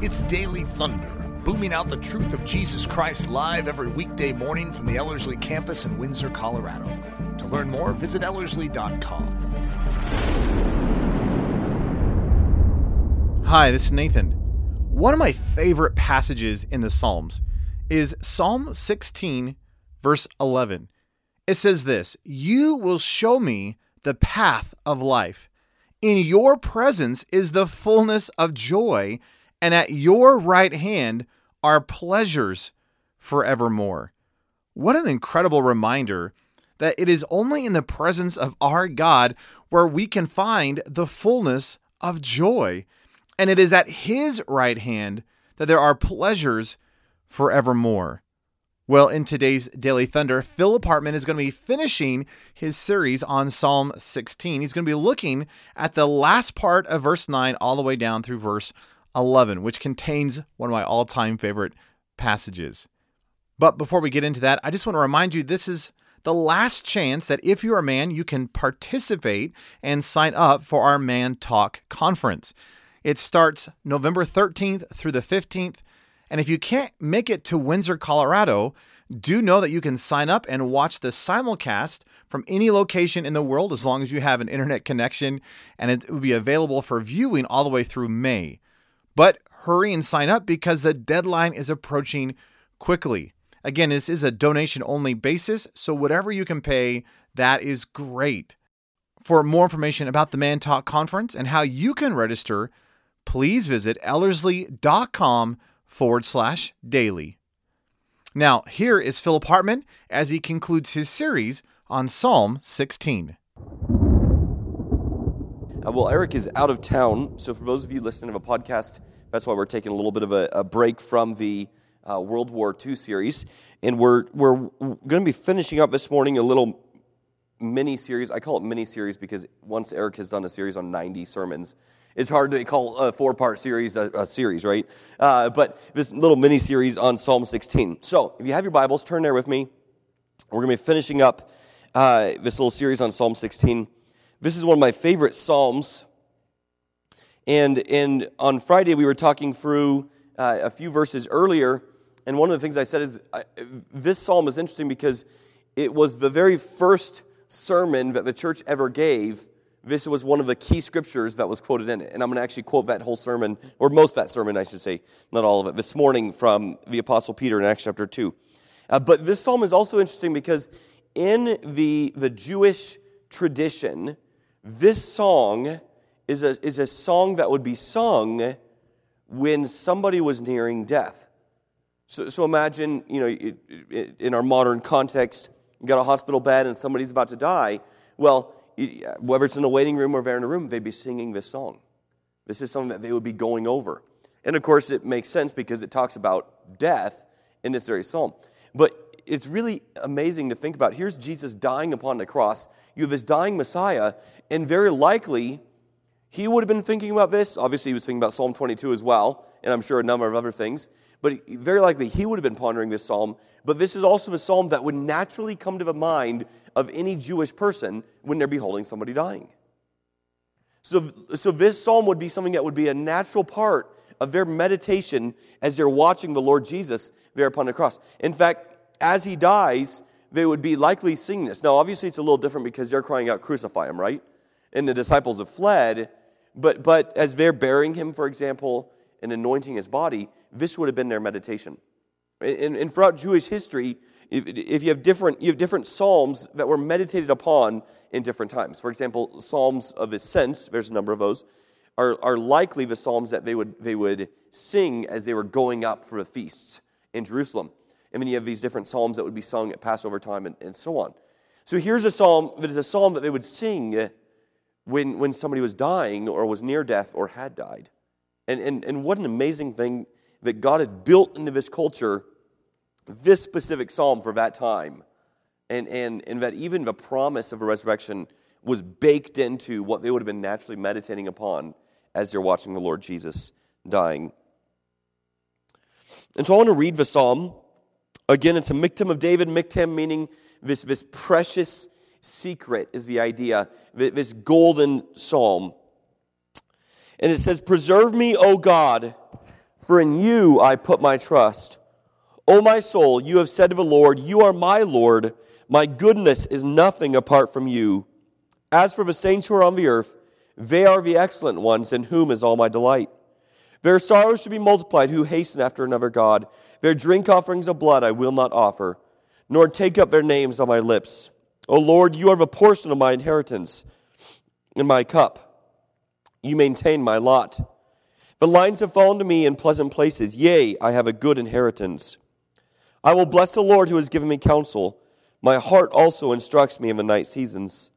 It's Daily Thunder, booming out the truth of Jesus Christ live every weekday morning from the Ellerslie campus in Windsor, Colorado. To learn more, visit Ellerslie.com. Hi, this is Nathan. One of my favorite passages in the Psalms is Psalm 16, verse 11. It says this You will show me the path of life. In your presence is the fullness of joy and at your right hand are pleasures forevermore. What an incredible reminder that it is only in the presence of our God where we can find the fullness of joy. And it is at His right hand that there are pleasures forevermore. Well, in today's Daily Thunder, Philip Hartman is going to be finishing his series on Psalm 16. He's going to be looking at the last part of verse 9 all the way down through verse 11, which contains one of my all time favorite passages. But before we get into that, I just want to remind you this is the last chance that if you're a man, you can participate and sign up for our Man Talk conference. It starts November 13th through the 15th. And if you can't make it to Windsor, Colorado, do know that you can sign up and watch the simulcast from any location in the world as long as you have an internet connection, and it will be available for viewing all the way through May. But hurry and sign up because the deadline is approaching quickly. Again, this is a donation only basis, so whatever you can pay, that is great. For more information about the Man Talk Conference and how you can register, please visit ellerslie.com forward slash daily. Now, here is Philip Hartman as he concludes his series on Psalm 16. Uh, well, Eric is out of town, so for those of you listening to a podcast, that's why we're taking a little bit of a, a break from the uh, World War II series, and we're we're going to be finishing up this morning a little mini series. I call it mini series because once Eric has done a series on 90 sermons, it's hard to call a four part series a, a, series, right? Uh, but this little mini series on Psalm 16. So if you have your Bibles, turn there with me. We're going to be finishing up uh, this little series on Psalm 16. This is one of my favorite Psalms. And, and on Friday, we were talking through uh, a few verses earlier. And one of the things I said is uh, this psalm is interesting because it was the very first sermon that the church ever gave. This was one of the key scriptures that was quoted in it. And I'm going to actually quote that whole sermon, or most of that sermon, I should say, not all of it, this morning from the Apostle Peter in Acts chapter 2. Uh, but this psalm is also interesting because in the, the Jewish tradition, this song is a, is a song that would be sung when somebody was nearing death. So, so imagine, you know, it, it, in our modern context, you got a hospital bed and somebody's about to die. Well, whether it's in a waiting room or they're in a room, they'd be singing this song. This is something that they would be going over. And of course, it makes sense because it talks about death in this very psalm. But it's really amazing to think about. Here's Jesus dying upon the cross. You have this dying Messiah, and very likely he would have been thinking about this. Obviously, he was thinking about Psalm 22 as well, and I'm sure a number of other things. But very likely he would have been pondering this psalm. But this is also a psalm that would naturally come to the mind of any Jewish person when they're beholding somebody dying. So, so this psalm would be something that would be a natural part of their meditation as they're watching the Lord Jesus there upon the cross. In fact, as he dies, they would be likely singing this. Now, obviously, it's a little different because they're crying out, Crucify him, right? And the disciples have fled. But, but as they're burying him, for example, and anointing his body, this would have been their meditation. And, and throughout Jewish history, if, if you have different you have different psalms that were meditated upon in different times. For example, psalms of ascent, there's a number of those, are, are likely the psalms that they would they would sing as they were going up for the feasts in Jerusalem. And then you have these different psalms that would be sung at Passover time and, and so on. So here's a psalm that is a psalm that they would sing when, when somebody was dying or was near death or had died. And, and, and what an amazing thing that God had built into this culture this specific psalm for that time. And, and, and that even the promise of a resurrection was baked into what they would have been naturally meditating upon as they're watching the Lord Jesus dying. And so I want to read the psalm Again, it's a miktam of David, miktam meaning this, this precious secret is the idea, this golden psalm. And it says, Preserve me, O God, for in you I put my trust. O my soul, you have said to the Lord, You are my Lord. My goodness is nothing apart from you. As for the saints who are on the earth, they are the excellent ones, in whom is all my delight. Their sorrows should be multiplied who hasten after another God. Their drink offerings of blood I will not offer, nor take up their names on my lips. O Lord, you are a portion of my inheritance in my cup. You maintain my lot. The lines have fallen to me in pleasant places. Yea, I have a good inheritance. I will bless the Lord who has given me counsel. My heart also instructs me in the night seasons.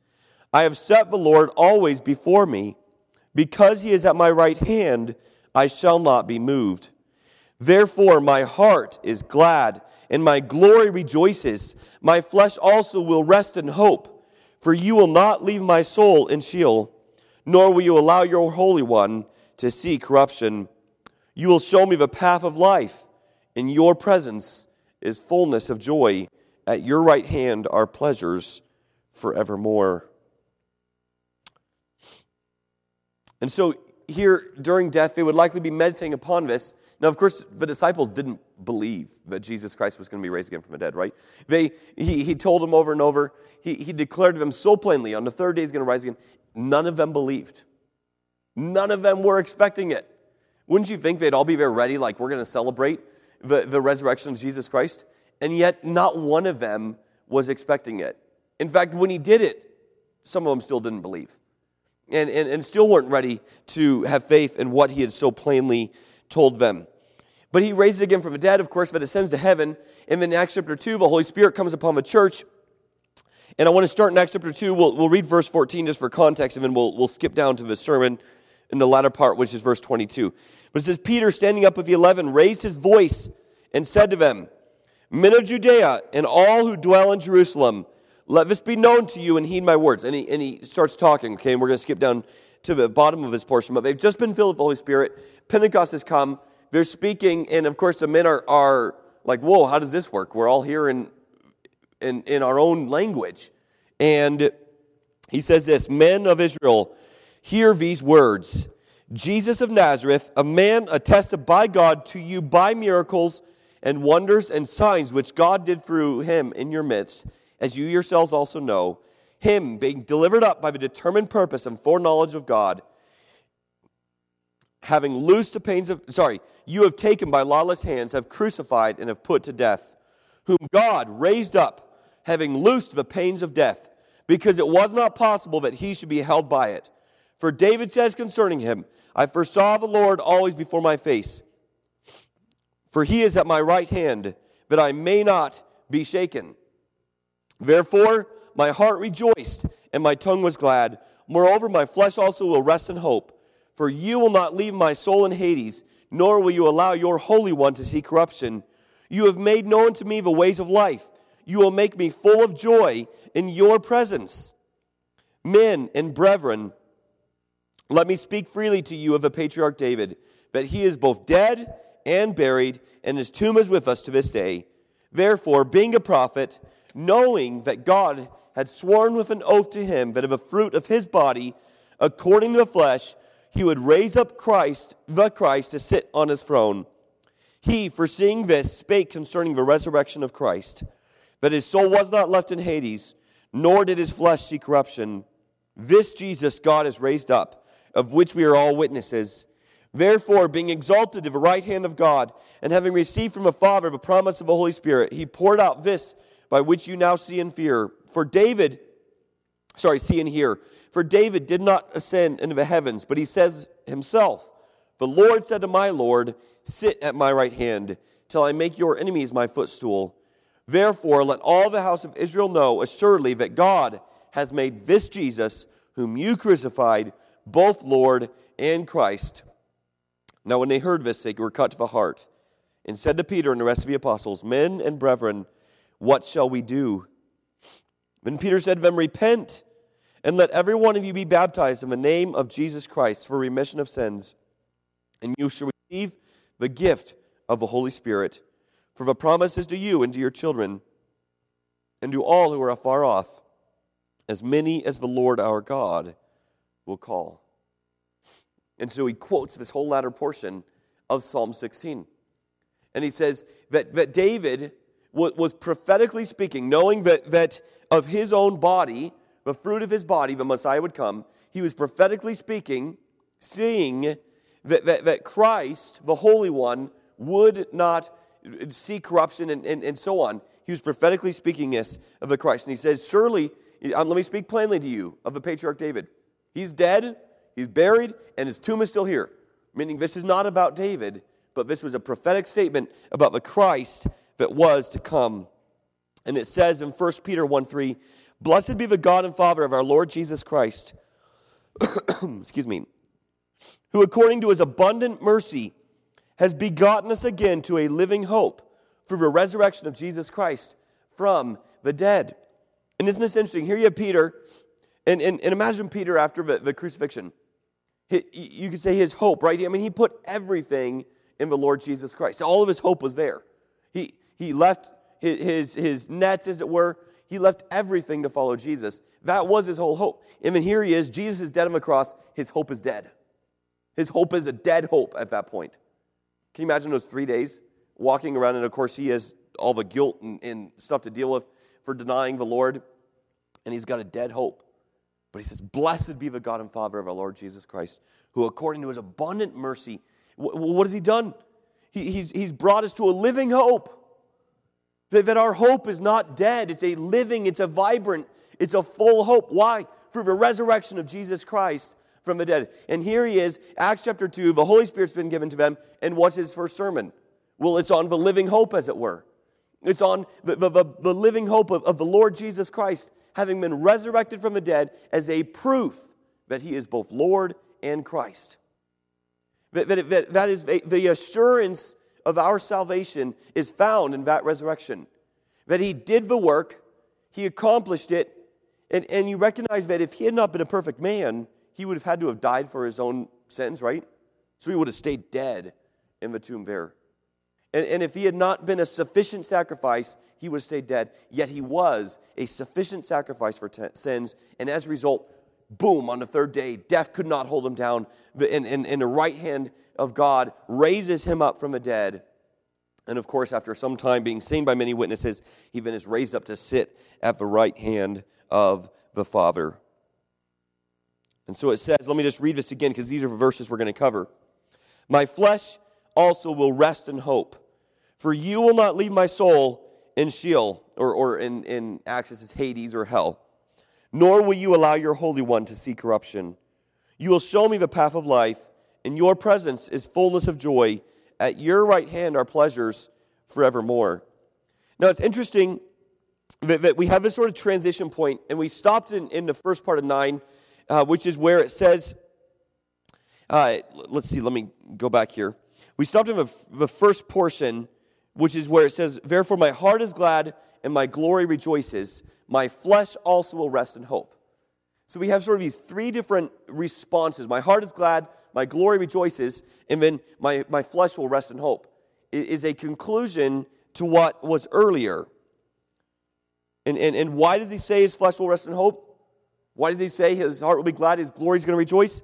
I have set the Lord always before me. Because he is at my right hand, I shall not be moved. Therefore, my heart is glad, and my glory rejoices. My flesh also will rest in hope, for you will not leave my soul in Sheol, nor will you allow your Holy One to see corruption. You will show me the path of life. In your presence is fullness of joy. At your right hand are pleasures forevermore. And so, here during death, they would likely be meditating upon this. Now, of course, the disciples didn't believe that Jesus Christ was going to be raised again from the dead, right? They, he, he told them over and over. He, he declared to them so plainly on the third day he's going to rise again. None of them believed. None of them were expecting it. Wouldn't you think they'd all be very ready, like we're going to celebrate the, the resurrection of Jesus Christ? And yet, not one of them was expecting it. In fact, when he did it, some of them still didn't believe and, and, and still weren't ready to have faith in what he had so plainly told them. But he raised again from the dead, of course, that ascends to heaven. And then in Acts chapter 2, the Holy Spirit comes upon the church. And I want to start in Acts chapter 2. We'll, we'll read verse 14 just for context, and then we'll, we'll skip down to the sermon in the latter part, which is verse 22. But it says, Peter, standing up with the eleven, raised his voice and said to them, Men of Judea and all who dwell in Jerusalem, let this be known to you and heed my words. And he, and he starts talking, okay, and we're going to skip down to the bottom of his portion. But they've just been filled with the Holy Spirit. Pentecost has come. They're speaking, and of course, the men are, are like, whoa, how does this work? We're all here in, in, in our own language. And he says this Men of Israel, hear these words Jesus of Nazareth, a man attested by God to you by miracles and wonders and signs which God did through him in your midst as you yourselves also know, him being delivered up by the determined purpose and foreknowledge of God, having loosed the pains of, sorry, you have taken by lawless hands, have crucified and have put to death, whom God raised up, having loosed the pains of death, because it was not possible that he should be held by it. For David says concerning him, I foresaw the Lord always before my face. For he is at my right hand, that I may not be shaken. Therefore, my heart rejoiced, and my tongue was glad. Moreover, my flesh also will rest in hope. For you will not leave my soul in Hades, nor will you allow your Holy One to see corruption. You have made known to me the ways of life. You will make me full of joy in your presence. Men and brethren, let me speak freely to you of the patriarch David, that he is both dead and buried, and his tomb is with us to this day. Therefore, being a prophet, knowing that God had sworn with an oath to him that of the fruit of his body, according to the flesh, he would raise up Christ, the Christ, to sit on his throne. He, foreseeing this, spake concerning the resurrection of Christ, that his soul was not left in Hades, nor did his flesh see corruption. This Jesus God has raised up, of which we are all witnesses. Therefore, being exalted to the right hand of God, and having received from the Father the promise of the Holy Spirit, he poured out this by which you now see and fear. For David, sorry, see and hear. For David did not ascend into the heavens, but he says himself, The Lord said to my Lord, Sit at my right hand, till I make your enemies my footstool. Therefore, let all the house of Israel know assuredly that God has made this Jesus, whom you crucified, both Lord and Christ. Now, when they heard this, they were cut to the heart, and said to Peter and the rest of the apostles, Men and brethren, what shall we do? Then Peter said to them, Repent, and let every one of you be baptized in the name of Jesus Christ for remission of sins, and you shall receive the gift of the Holy Spirit. For the promise is to you and to your children, and to all who are afar off, as many as the Lord our God will call. And so he quotes this whole latter portion of Psalm 16. And he says that, that David was, was prophetically speaking, knowing that, that of his own body, the fruit of his body, the Messiah would come, he was prophetically speaking, seeing that, that, that Christ, the Holy One, would not see corruption and, and, and so on. He was prophetically speaking this of the Christ. And he says, Surely, um, let me speak plainly to you of the patriarch David. He's dead, he's buried, and his tomb is still here. Meaning, this is not about David, but this was a prophetic statement about the Christ that was to come. And it says in 1 Peter 1 3, Blessed be the God and Father of our Lord Jesus Christ, excuse me, who according to his abundant mercy has begotten us again to a living hope through the resurrection of Jesus Christ from the dead. And isn't this interesting? Here you have Peter, and, and, and imagine Peter after the, the crucifixion. He, you could say his hope, right? I mean, he put everything in the Lord Jesus Christ. All of his hope was there. He, he left his, his, nets, as it were. He left everything to follow Jesus. That was his whole hope. And then here he is. Jesus is dead on the cross. His hope is dead. His hope is a dead hope at that point. Can you imagine those three days walking around? And of course, he has all the guilt and, and stuff to deal with for denying the Lord. And he's got a dead hope. But he says, Blessed be the God and Father of our Lord Jesus Christ, who according to his abundant mercy, what has he done? He, he's, he's brought us to a living hope. That, that our hope is not dead, it's a living, it's a vibrant, it's a full hope. Why? Through the resurrection of Jesus Christ from the dead. And here he is, Acts chapter 2, the Holy Spirit's been given to them. And what's his first sermon? Well, it's on the living hope, as it were. It's on the, the, the, the living hope of, of the Lord Jesus Christ having been resurrected from the dead as a proof that he is both Lord and Christ. That, that, that, that is the assurance of our salvation is found in that resurrection. That he did the work, he accomplished it, and, and you recognize that if he had not been a perfect man, he would have had to have died for his own sins, right? So he would have stayed dead in the tomb there. And, and if he had not been a sufficient sacrifice, he would have stayed dead. Yet he was a sufficient sacrifice for t- sins. And as a result, boom, on the third day, death could not hold him down. And, and, and the right hand of God raises him up from the dead. And of course, after some time being seen by many witnesses, he then is raised up to sit at the right hand of the Father. And so it says, let me just read this again because these are the verses we're going to cover. My flesh also will rest in hope, for you will not leave my soul in Sheol, or, or in, in Acts it's Hades or hell, nor will you allow your Holy One to see corruption. You will show me the path of life. In your presence is fullness of joy. At your right hand are pleasures forevermore. Now it's interesting that, that we have this sort of transition point, and we stopped in, in the first part of 9, uh, which is where it says, uh, let's see, let me go back here. We stopped in the, the first portion which is where it says, Therefore my heart is glad and my glory rejoices. My flesh also will rest in hope. So we have sort of these three different responses. My heart is glad, my glory rejoices, and then my, my flesh will rest in hope. It is a conclusion to what was earlier. And, and, and why does he say his flesh will rest in hope? Why does he say his heart will be glad, his glory is going to rejoice?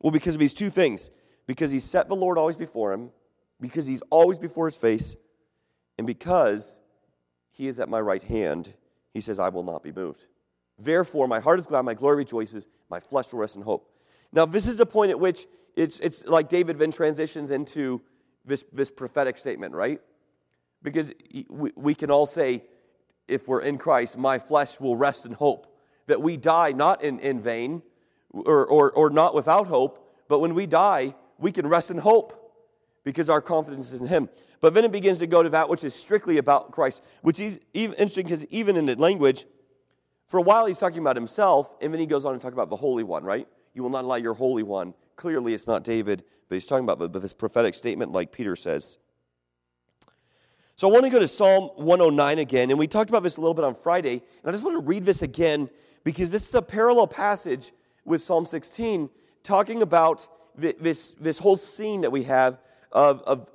Well, because of these two things. Because he set the Lord always before him, because he's always before his face, and because he is at my right hand, he says, I will not be moved. Therefore, my heart is glad, my glory rejoices, my flesh will rest in hope. Now, this is the point at which it's, it's like David then transitions into this, this prophetic statement, right? Because we, we can all say, if we're in Christ, my flesh will rest in hope. That we die not in, in vain or, or, or not without hope, but when we die, we can rest in hope because our confidence is in Him. But then it begins to go to that which is strictly about Christ, which is even interesting because even in the language, for a while he's talking about himself, and then he goes on to talk about the Holy One, right? You will not allow your Holy One. Clearly, it's not David, but he's talking about this prophetic statement, like Peter says. So I want to go to Psalm 109 again, and we talked about this a little bit on Friday, and I just want to read this again because this is a parallel passage with Psalm 16, talking about this, this whole scene that we have of, of,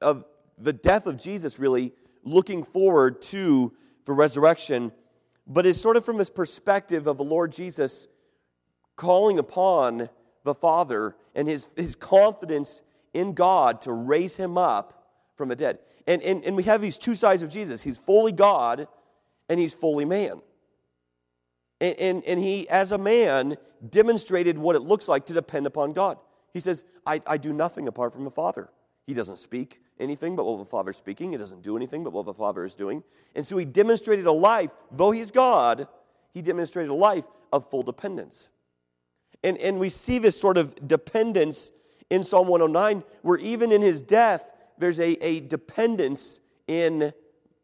of the death of Jesus, really looking forward to the resurrection, but it's sort of from this perspective of the Lord Jesus calling upon the Father and his, his confidence in God to raise him up from the dead. And, and, and we have these two sides of Jesus He's fully God and he's fully man. And, and, and he, as a man, demonstrated what it looks like to depend upon God. He says, I, I do nothing apart from the Father. He doesn't speak anything but what the Father is speaking. He doesn't do anything but what the Father is doing. And so he demonstrated a life, though he's God, he demonstrated a life of full dependence. And, and we see this sort of dependence in Psalm 109, where even in his death, there's a, a dependence in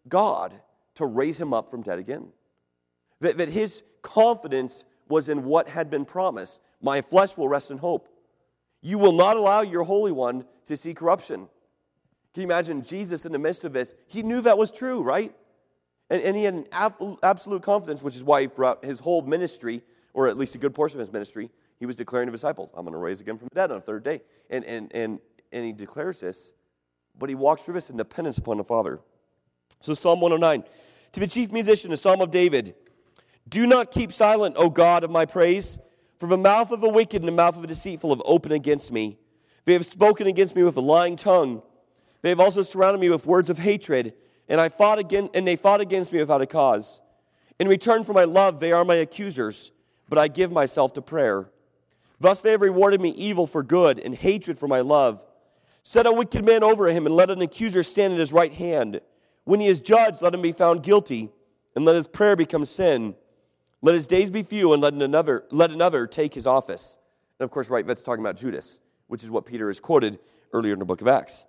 God to raise him up from dead again. That, that his confidence was in what had been promised. My flesh will rest in hope. You will not allow your Holy One to see corruption. Can you imagine Jesus in the midst of this? He knew that was true, right? And, and he had an absolute confidence, which is why throughout his whole ministry, or at least a good portion of his ministry, he was declaring to disciples, I'm going to raise again from the dead on the third day. And, and, and, and he declares this, but he walks through this in dependence upon the Father. So, Psalm 109 To the chief musician, a psalm of David Do not keep silent, O God of my praise, for the mouth of the wicked and the mouth of the deceitful have opened against me. They have spoken against me with a lying tongue. They have also surrounded me with words of hatred, and I fought again, and they fought against me without a cause. In return for my love, they are my accusers, but I give myself to prayer. Thus they have rewarded me evil for good and hatred for my love. Set a wicked man over him, and let an accuser stand at his right hand. When he is judged, let him be found guilty, and let his prayer become sin. Let his days be few, and let another, let another take his office. And of course, right, that's talking about Judas, which is what Peter has quoted earlier in the book of Acts.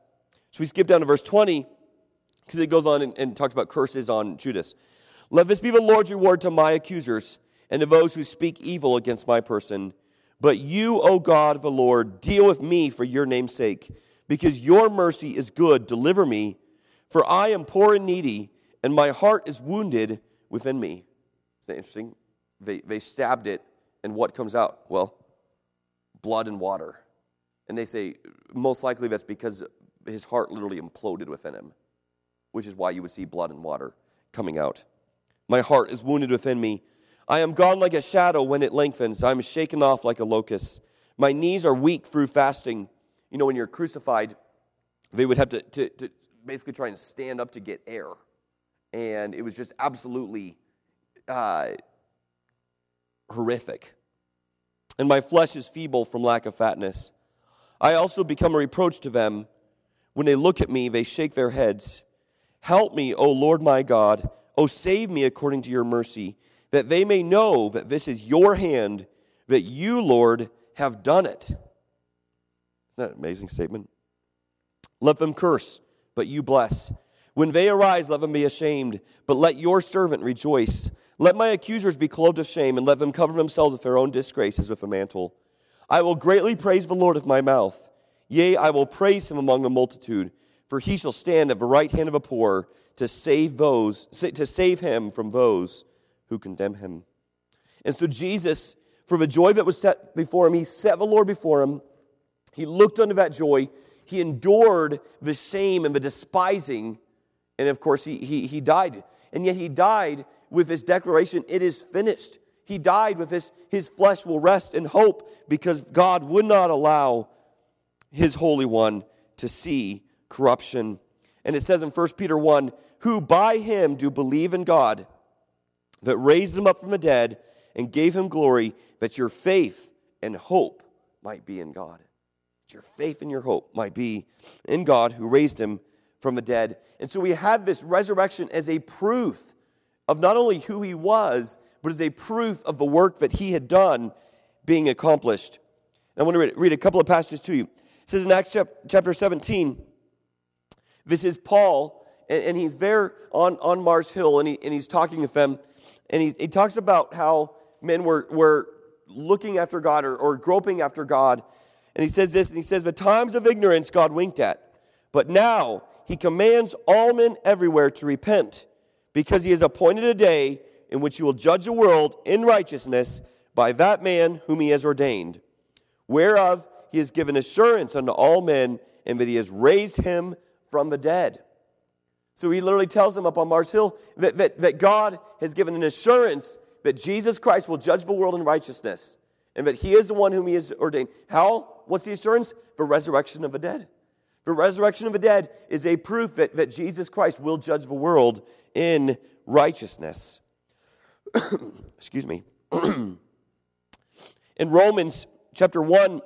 So we skip down to verse 20, because it goes on and, and talks about curses on Judas. Let this be the Lord's reward to my accusers, and to those who speak evil against my person. But you, O God, of the Lord, deal with me for your name's sake, because your mercy is good. Deliver me, for I am poor and needy, and my heart is wounded within me. Isn't that interesting? They, they stabbed it, and what comes out? Well, blood and water. And they say, most likely that's because his heart literally imploded within him, which is why you would see blood and water coming out. My heart is wounded within me. I am gone like a shadow when it lengthens. I am shaken off like a locust. My knees are weak through fasting. You know, when you're crucified, they would have to, to, to basically try and stand up to get air. And it was just absolutely uh, horrific. And my flesh is feeble from lack of fatness. I also become a reproach to them. When they look at me, they shake their heads. Help me, O Lord my God. O save me according to your mercy that they may know that this is your hand, that you, Lord, have done it. Isn't that an amazing statement? Let them curse, but you bless. When they arise, let them be ashamed, but let your servant rejoice. Let my accusers be clothed with shame, and let them cover themselves with their own disgraces with a mantle. I will greatly praise the Lord with my mouth. Yea, I will praise him among the multitude, for he shall stand at the right hand of a poor to save those to save him from those who condemn him. And so Jesus, for the joy that was set before him, he set the Lord before him. He looked unto that joy. He endured the shame and the despising. And of course, he, he, he died. And yet he died with his declaration, it is finished. He died with his, his flesh will rest in hope because God would not allow his Holy One to see corruption. And it says in 1 Peter 1 who by him do believe in God that raised him up from the dead and gave him glory, that your faith and hope might be in God. That your faith and your hope might be in God who raised him from the dead. And so we have this resurrection as a proof of not only who he was, but as a proof of the work that he had done being accomplished. And I want to read a couple of passages to you. It says in Acts chapter 17, this is Paul, and he's there on, on Mars Hill, and, he, and he's talking with them and he, he talks about how men were, were looking after God or, or groping after God. And he says this, and he says, The times of ignorance God winked at, but now he commands all men everywhere to repent, because he has appointed a day in which he will judge the world in righteousness by that man whom he has ordained, whereof he has given assurance unto all men, and that he has raised him from the dead. So he literally tells them up on Mars Hill that, that, that God has given an assurance that Jesus Christ will judge the world in righteousness and that he is the one whom he has ordained. How? What's the assurance? The resurrection of the dead. The resurrection of the dead is a proof that, that Jesus Christ will judge the world in righteousness. Excuse me. in Romans chapter 1,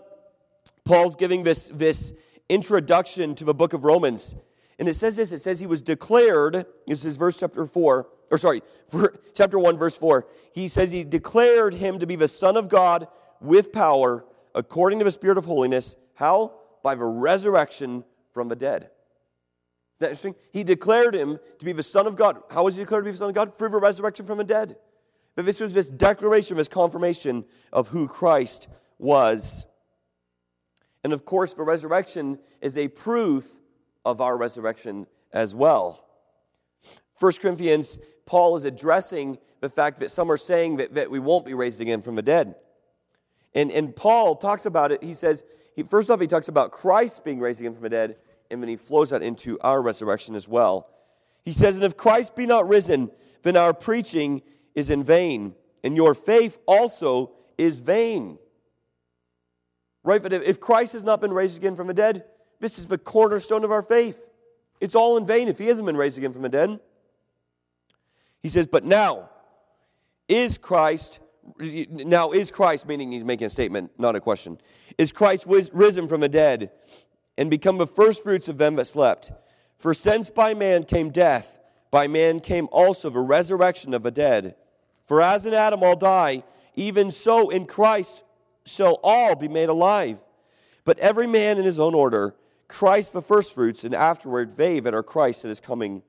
Paul's giving this, this introduction to the book of Romans. And it says this it says he was declared, this is verse chapter 4, or sorry, chapter 1, verse 4. He says he declared him to be the Son of God with power according to the Spirit of holiness. How? By the resurrection from the dead. Isn't that interesting? He declared him to be the Son of God. How was he declared to be the Son of God? Through the resurrection from the dead. But this was this declaration, this confirmation of who Christ was. And of course, the resurrection is a proof of our resurrection as well. 1 Corinthians, Paul is addressing the fact that some are saying that, that we won't be raised again from the dead. And, and Paul talks about it. He says, he, first off, he talks about Christ being raised again from the dead, and then he flows that into our resurrection as well. He says, And if Christ be not risen, then our preaching is in vain, and your faith also is vain. Right? But if Christ has not been raised again from the dead, this is the cornerstone of our faith. It's all in vain if he hasn't been raised again from the dead. He says, But now is Christ, now is Christ, meaning he's making a statement, not a question. Is Christ risen from the dead and become the firstfruits of them that slept? For since by man came death, by man came also the resurrection of the dead. For as in Adam all die, even so in Christ shall all be made alive. But every man in his own order, Christ the firstfruits, and afterward they that are Christ that is coming.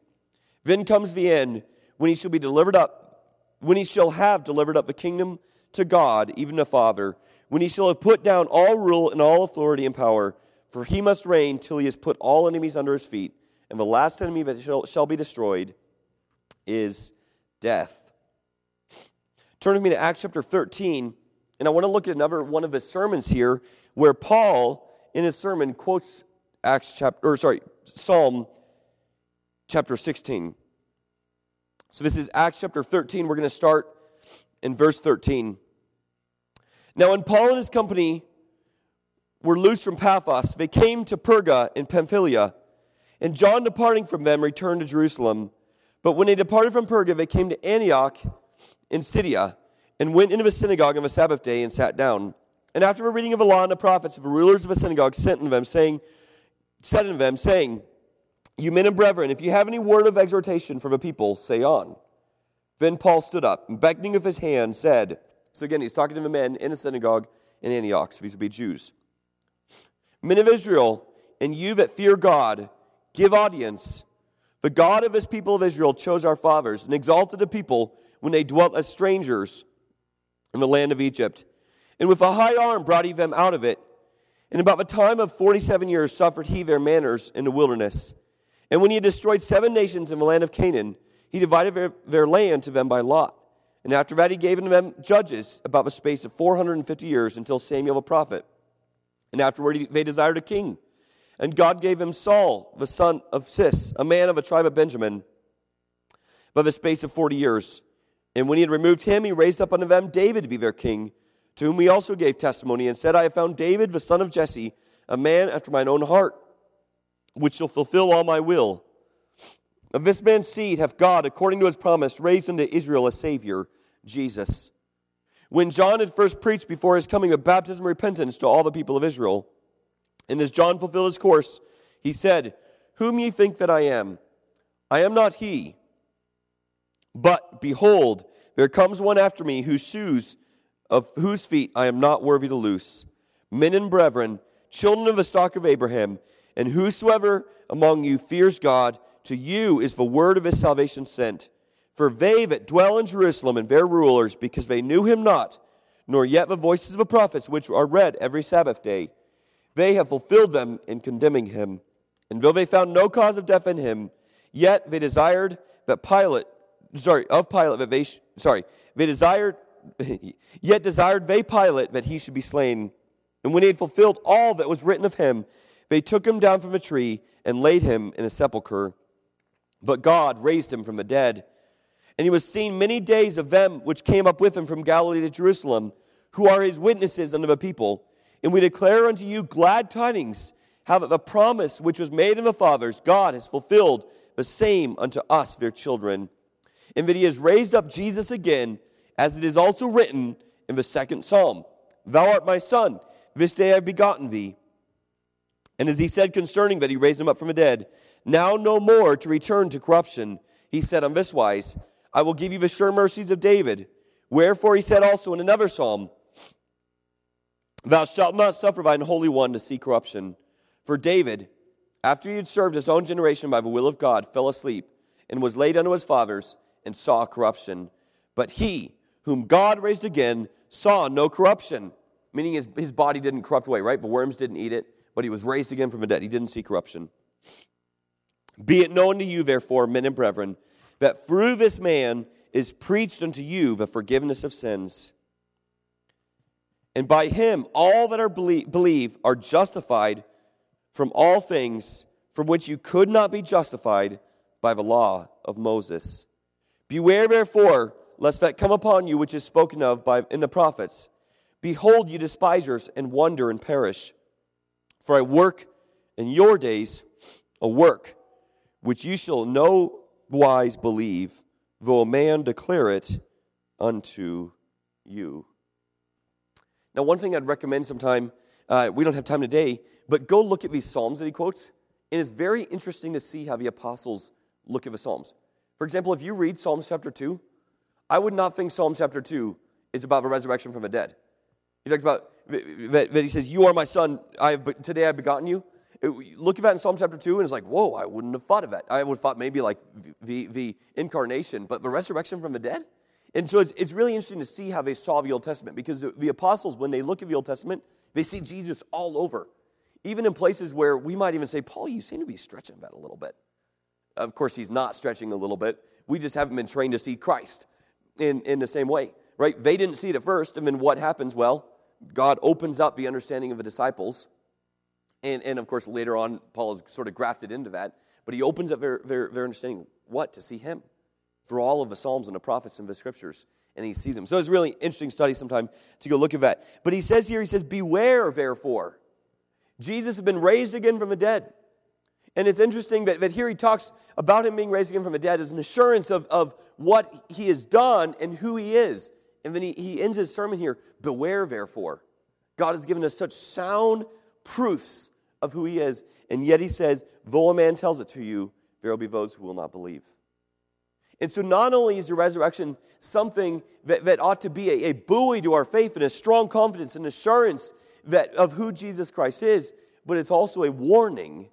Then comes the end, when he shall be delivered up, when he shall have delivered up the kingdom to God, even the Father, when he shall have put down all rule and all authority and power, for he must reign till he has put all enemies under his feet, and the last enemy that shall, shall be destroyed is death. Turn with me to Acts chapter 13, and I want to look at another one of his sermons here where Paul, in his sermon, quotes Acts chapter, or sorry, Psalm chapter 16. So this is Acts chapter 13. We're going to start in verse 13. Now, when Paul and his company were loosed from Paphos, they came to Perga in Pamphylia. And John, departing from them, returned to Jerusalem. But when they departed from Perga, they came to Antioch in Pisidia, and went into the synagogue on the Sabbath day and sat down. And after a reading of the law and the prophets, the rulers of the synagogue sent unto them, saying, said unto them, saying, You men and brethren, if you have any word of exhortation for the people, say on. Then Paul stood up, and beckoning with his hand, said, So again, he's talking to the men in the synagogue in Antioch, so these would be Jews. Men of Israel, and you that fear God, give audience. The God of his people of Israel chose our fathers and exalted a people when they dwelt as strangers in the land of Egypt. And with a high arm brought he them out of it. And about the time of 47 years suffered he their manners in the wilderness. And when he had destroyed seven nations in the land of Canaan, he divided their, their land to them by lot. And after that he gave them judges about the space of 450 years until Samuel the prophet. And afterward they desired a king. And God gave him Saul, the son of Cis, a man of a tribe of Benjamin, by the space of 40 years. And when he had removed him, he raised up unto them David to be their king, to whom he also gave testimony, and said, I have found David, the son of Jesse, a man after mine own heart, which shall fulfill all my will. Of this man's seed hath God, according to his promise, raised unto Israel a Savior, Jesus. When John had first preached before his coming of baptism and repentance to all the people of Israel, and as John fulfilled his course, he said, Whom ye think that I am? I am not he. But behold, there comes one after me whose shoes of whose feet I am not worthy to loose. Men and brethren, children of the stock of Abraham, and whosoever among you fears God, to you is the word of his salvation sent. For they that dwell in Jerusalem and their rulers, because they knew him not, nor yet the voices of the prophets which are read every Sabbath day, they have fulfilled them in condemning him. And though they found no cause of death in him, yet they desired that Pilate sorry, of Pilate that they, sorry, they desired, yet desired they Pilate that he should be slain. And when he had fulfilled all that was written of him, they took him down from a tree and laid him in a sepulchre. But God raised him from the dead. And he was seen many days of them which came up with him from Galilee to Jerusalem, who are his witnesses unto the people. And we declare unto you glad tidings, how that the promise which was made in the fathers, God has fulfilled the same unto us, their children. And that he has raised up Jesus again, as it is also written in the second psalm Thou art my son, this day I have begotten thee. And as he said concerning that he raised him up from the dead, now no more to return to corruption, he said on this wise, I will give you the sure mercies of David. Wherefore he said also in another psalm, Thou shalt not suffer thine Holy One to see corruption. For David, after he had served his own generation by the will of God, fell asleep and was laid unto his fathers and saw corruption. But he, whom God raised again, saw no corruption, meaning his, his body didn't corrupt away, right? The worms didn't eat it, but he was raised again from the dead. He didn't see corruption. Be it known to you, therefore, men and brethren, that through this man is preached unto you the forgiveness of sins. And by him, all that are believe, believe are justified from all things from which you could not be justified by the law of Moses. Beware, therefore, lest that come upon you which is spoken of by, in the prophets. Behold, you despisers, and wonder and perish. For I work in your days a work which you shall no wise believe, though a man declare it unto you. Now, one thing I'd recommend sometime, uh, we don't have time today, but go look at these Psalms that he quotes. And it's very interesting to see how the apostles look at the Psalms. For example, if you read Psalms chapter 2, I would not think Psalm chapter 2 is about the resurrection from the dead. He talks about that, he says, You are my son, I have, today I've begotten you. It, look at that in Psalm chapter 2, and it's like, Whoa, I wouldn't have thought of that. I would have thought maybe like the, the incarnation, but the resurrection from the dead? And so it's, it's really interesting to see how they saw the Old Testament because the, the apostles, when they look at the Old Testament, they see Jesus all over. Even in places where we might even say, Paul, you seem to be stretching that a little bit. Of course, he's not stretching a little bit. We just haven't been trained to see Christ in, in the same way, right? They didn't see it at first, and then what happens? Well, God opens up the understanding of the disciples. And, and of course, later on, Paul is sort of grafted into that. But he opens up their, their, their understanding what? To see him through all of the Psalms and the prophets and the scriptures. And he sees him. So it's really interesting study sometime to go look at that. But he says here, he says, Beware, therefore. Jesus has been raised again from the dead. And it's interesting that, that here he talks about him being raised again from the dead as an assurance of, of what he has done and who he is. And then he, he ends his sermon here Beware, therefore. God has given us such sound proofs of who he is. And yet he says, Though a man tells it to you, there will be those who will not believe. And so, not only is the resurrection something that, that ought to be a, a buoy to our faith and a strong confidence and assurance that, of who Jesus Christ is, but it's also a warning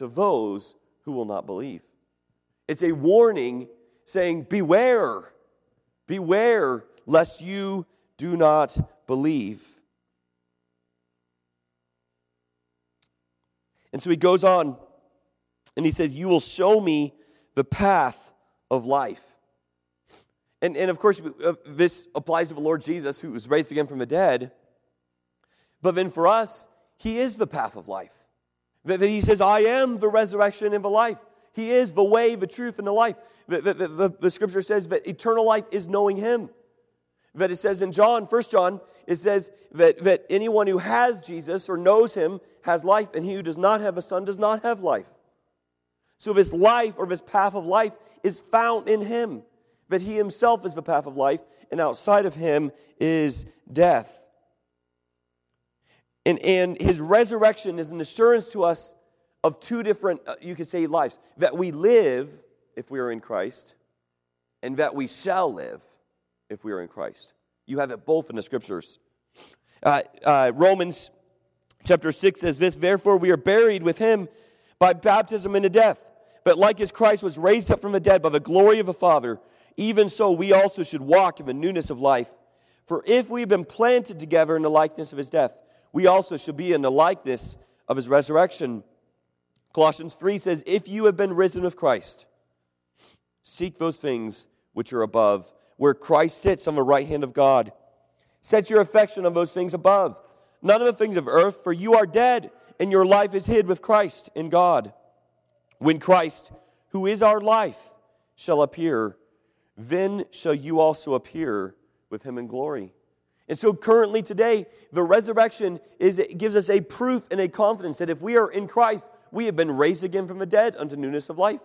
to those who will not believe. It's a warning saying, Beware, beware, lest you do not believe. And so he goes on and he says, You will show me the path of life. And, and of course, uh, this applies to the Lord Jesus, who was raised again from the dead. But then for us, he is the path of life. That, that he says, I am the resurrection and the life. He is the way, the truth, and the life. The, the, the, the, scripture says that eternal life is knowing him. That it says in John, 1 John, it says that, that anyone who has Jesus or knows him has life, and he who does not have a son does not have life. So this life or this path of life is found in him. That he himself is the path of life, and outside of him is death. And, and his resurrection is an assurance to us of two different, uh, you could say, lives that we live if we are in Christ, and that we shall live if we are in Christ. You have it both in the scriptures. Uh, uh, Romans chapter 6 says this Therefore, we are buried with him by baptism into death. But like as Christ was raised up from the dead by the glory of the Father, even so we also should walk in the newness of life. For if we've been planted together in the likeness of his death, we also shall be in the likeness of his resurrection. Colossians 3 says, If you have been risen with Christ, seek those things which are above, where Christ sits on the right hand of God. Set your affection on those things above, none of the things of earth, for you are dead, and your life is hid with Christ in God. When Christ, who is our life, shall appear, then shall you also appear with him in glory. And so currently today, the resurrection is gives us a proof and a confidence that if we are in Christ, we have been raised again from the dead unto newness of life.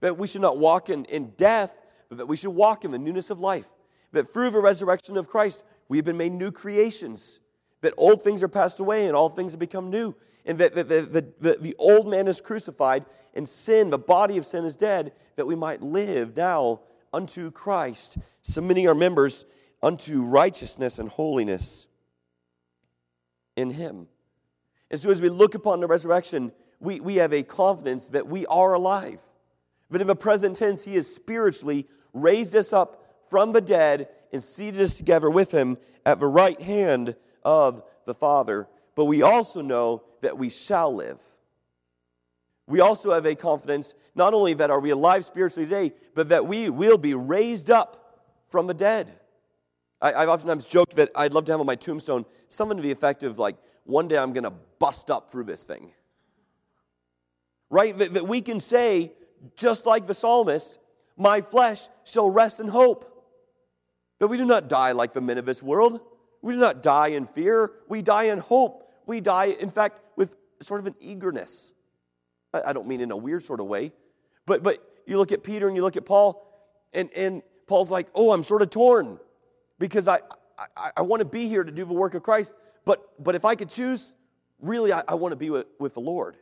That we should not walk in, in death, but that we should walk in the newness of life. That through the resurrection of Christ, we have been made new creations. That old things are passed away and all things have become new. And that the, the, the, the old man is crucified and sin, the body of sin is dead, that we might live now unto Christ, submitting our members unto righteousness and holiness in Him. And so as we look upon the resurrection, we, we have a confidence that we are alive. But in the present tense, He has spiritually raised us up from the dead and seated us together with Him at the right hand of the Father. But we also know that we shall live. We also have a confidence not only that are we alive spiritually today, but that we will be raised up from the dead. I, have oftentimes joked that I'd love to have on my tombstone something to the effect of like, one day I'm going to bust up through this thing. Right? That, that we can say, just like the psalmist, my flesh shall rest in hope. But we do not die like the men of this world. We do not die in fear. We die in hope. We die, in fact, with sort of an eagerness. I don't mean in a weird sort of way, but, but you look at Peter and you look at Paul, and, and Paul's like, oh, I'm sort of torn because I, I, I want to be here to do the work of Christ, but, but if I could choose, really, I, I want to be with, with the Lord.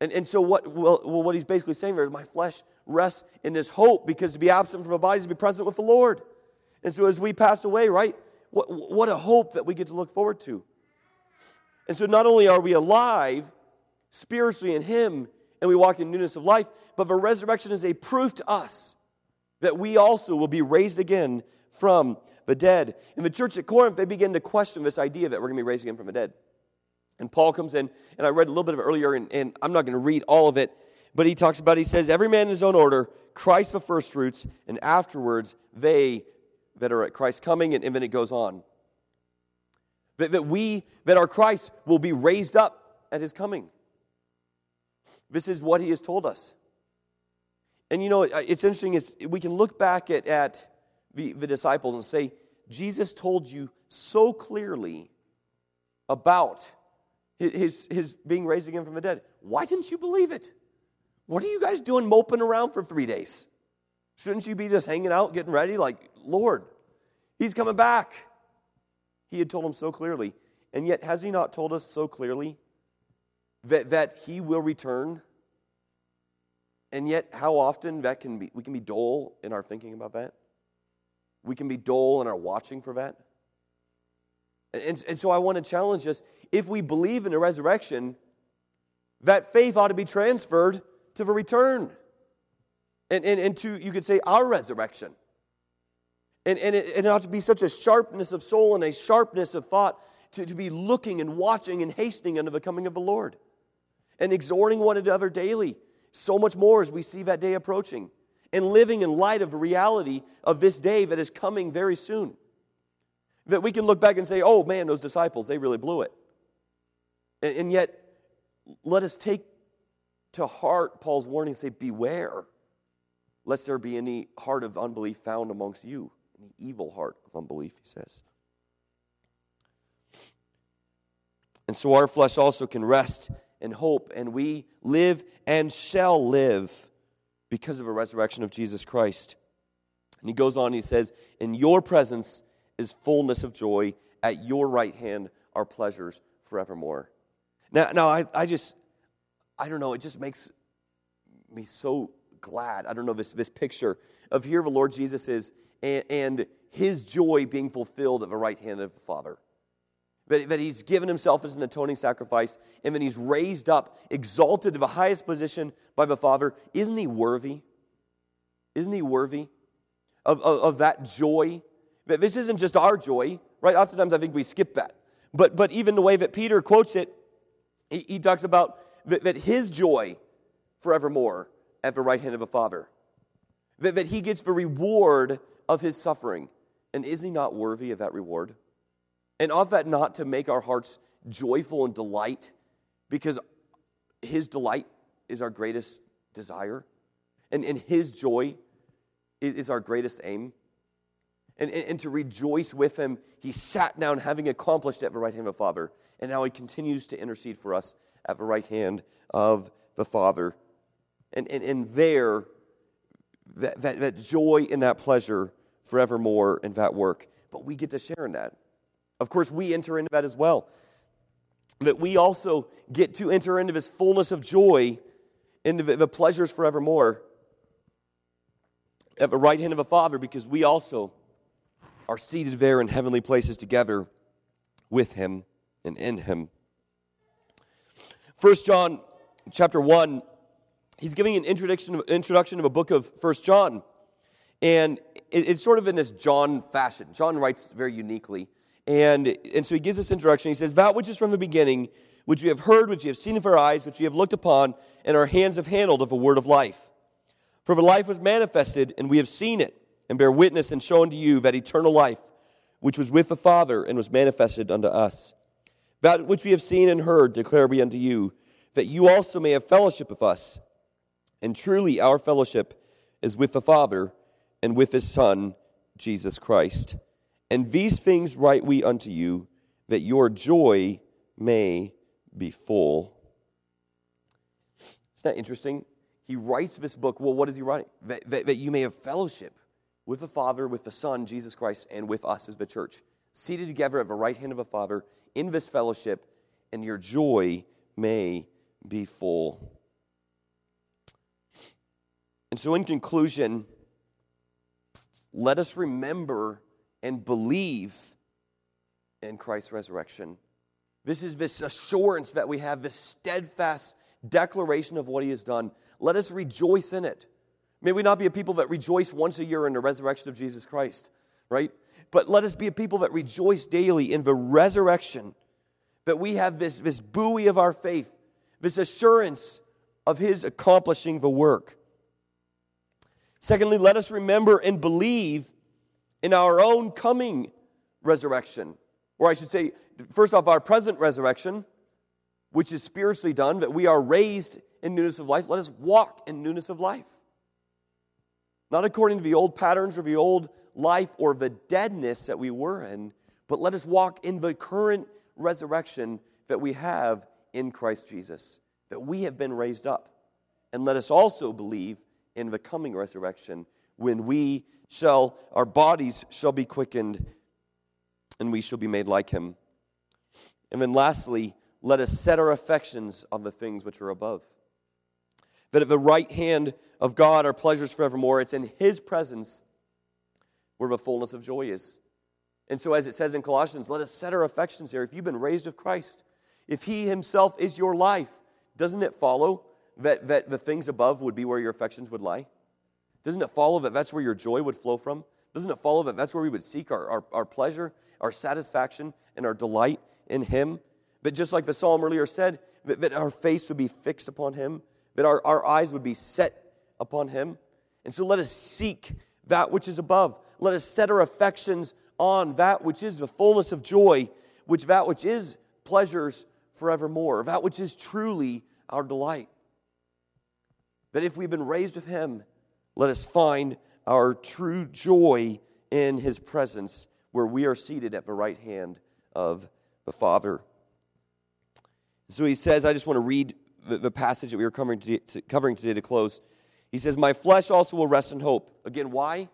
And, and so, what, well, what he's basically saying there is, my flesh rests in this hope because to be absent from the body is to be present with the Lord. And so, as we pass away, right, what, what a hope that we get to look forward to. And so, not only are we alive spiritually in Him and we walk in newness of life, but the resurrection is a proof to us that we also will be raised again from the dead. In the church at Corinth, they begin to question this idea that we're going to be raised again from the dead. And Paul comes in, and I read a little bit of it earlier, and, and I'm not going to read all of it, but he talks about, he says, every man in his own order, Christ the first fruits, and afterwards they that are at Christ's coming, and, and then it goes on. That, that we, that our Christ will be raised up at his coming. This is what he has told us. And you know, it's interesting, it's, we can look back at, at the, the disciples and say, Jesus told you so clearly about his, his being raised again from the dead. Why didn't you believe it? What are you guys doing moping around for three days? Shouldn't you be just hanging out, getting ready? Like, Lord, he's coming back. He had told them so clearly. And yet, has he not told us so clearly that, that he will return? And yet, how often that can be, we can be dull in our thinking about that? We can be dull in our watching for that. And, and so I want to challenge us if we believe in the resurrection, that faith ought to be transferred to the return and, and, and to, you could say, our resurrection. And, and it, it ought to be such a sharpness of soul and a sharpness of thought to, to be looking and watching and hastening unto the coming of the Lord and exhorting one another daily. So much more as we see that day approaching and living in light of the reality of this day that is coming very soon. That we can look back and say, oh man, those disciples, they really blew it. And, and yet, let us take to heart Paul's warning and say, beware, lest there be any heart of unbelief found amongst you, any evil heart of unbelief, he says. And so our flesh also can rest in hope, and we live and shall live because of a resurrection of Jesus Christ. And he goes on, he says, In your presence is fullness of joy. At your right hand are pleasures forevermore. Now, now I, I just, I don't know, it just makes me so glad. I don't know, this, this picture of here the Lord Jesus is and, and his joy being fulfilled at the right hand of the Father. That, that he's given himself as an atoning sacrifice, and then he's raised up, exalted to the highest position by the Father. Isn't he worthy? Isn't he worthy of, of, of that joy? That this isn't just our joy, right? Oftentimes I think we skip that. But, but even the way that Peter quotes it, he, he talks about that, that his joy forevermore at the right hand of the Father. That, that he gets the reward of his suffering. And is he not worthy of that reward? And ought that not to make our hearts joyful and delight because His delight is our greatest desire? And, and His joy is, is our greatest aim? and, and, and to rejoice with him. He sat down having accomplished at the right hand of the Father, and now he continues to intercede for us at the right hand of the Father. And, and, and there, that, that, that joy and that pleasure forevermore in that work. But we get to share in that. Of course, we enter into that as well. That we also get to enter into this fullness of joy, into the pleasures forevermore at the right hand of the Father, because we also are seated there in heavenly places together with Him and in Him. First John chapter 1, he's giving an introduction, introduction of a book of First John. And it's sort of in this John fashion. John writes very uniquely. And, and so he gives this introduction. He says, That which is from the beginning, which we have heard, which we have seen with our eyes, which we have looked upon, and our hands have handled of a word of life. For the life was manifested, and we have seen it, and bear witness and shown to you that eternal life, which was with the Father and was manifested unto us. That which we have seen and heard declare we unto you, that you also may have fellowship with us. And truly our fellowship is with the Father and with his Son, Jesus Christ. And these things write we unto you, that your joy may be full. Isn't that interesting? He writes this book. Well, what is he writing? That, that, that you may have fellowship with the Father, with the Son, Jesus Christ, and with us as the church, seated together at the right hand of the Father in this fellowship, and your joy may be full. And so, in conclusion, let us remember and believe in Christ's resurrection. This is this assurance that we have, this steadfast declaration of what he has done. Let us rejoice in it. May we not be a people that rejoice once a year in the resurrection of Jesus Christ, right? But let us be a people that rejoice daily in the resurrection, that we have this, this buoy of our faith, this assurance of his accomplishing the work. Secondly, let us remember and believe in our own coming resurrection. Or I should say, first off, our present resurrection, which is spiritually done, that we are raised in newness of life. Let us walk in newness of life. Not according to the old patterns or the old life or the deadness that we were in, but let us walk in the current resurrection that we have in Christ Jesus, that we have been raised up. And let us also believe in the coming resurrection when we shall, our bodies shall be quickened and we shall be made like him. And then lastly, let us set our affections on the things which are above. That at the right hand of God are pleasures forevermore. It's in his presence where the fullness of joy is. And so, as it says in Colossians, let us set our affections there. If you've been raised with Christ, if he himself is your life, doesn't it follow that, that the things above would be where your affections would lie? Doesn't it follow that that's where your joy would flow from? Doesn't it follow that that's where we would seek our, our, our pleasure, our satisfaction, and our delight in Him? But just like the psalm earlier said, that, that our face would be fixed upon Him, that our, our eyes would be set upon Him. And so let us seek that which is above. Let us set our affections on that which is the fullness of joy, which that which is pleasures forevermore, that which is truly our delight. That if we've been raised with Him, let us find our true joy in His presence, where we are seated at the right hand of the Father. So he says, I just want to read the, the passage that we are covering to, covering today to close. He says, My flesh also will rest in hope. Again, why?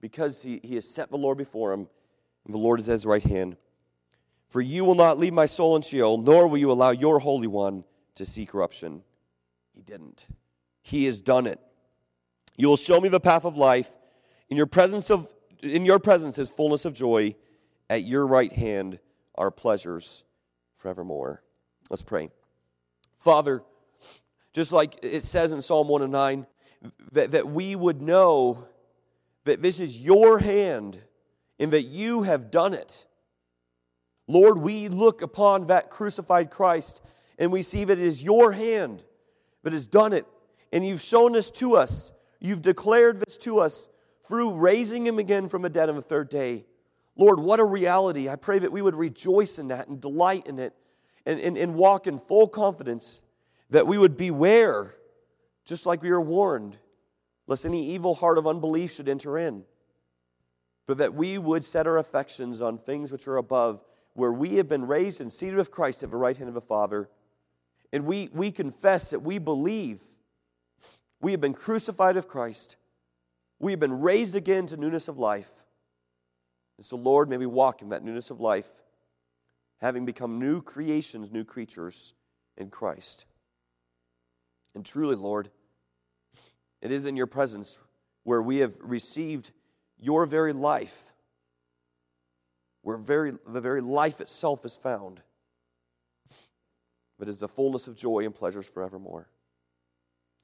Because he, he has set the Lord before him, and the Lord is at his right hand. For you will not leave my soul in Sheol, nor will you allow your Holy One to see corruption. He didn't. He has done it. You will show me the path of life. In your presence of in your presence is fullness of joy. At your right hand are pleasures forevermore. Let's pray. Father, just like it says in Psalm 109, that, that we would know that this is your hand and that you have done it. Lord, we look upon that crucified Christ and we see that it is your hand that has done it and you've shown this to us. You've declared this to us through raising him again from the dead on the third day. Lord, what a reality. I pray that we would rejoice in that and delight in it and, and, and walk in full confidence, that we would beware, just like we were warned, lest any evil heart of unbelief should enter in. but that we would set our affections on things which are above, where we have been raised and seated with Christ at the right hand of the Father. And we, we confess that we believe we have been crucified with Christ. We have been raised again to newness of life. And so, Lord, may we walk in that newness of life, having become new creations, new creatures in Christ. And truly, Lord, it is in your presence where we have received your very life, where very, the very life itself is found, but is the fullness of joy and pleasures forevermore.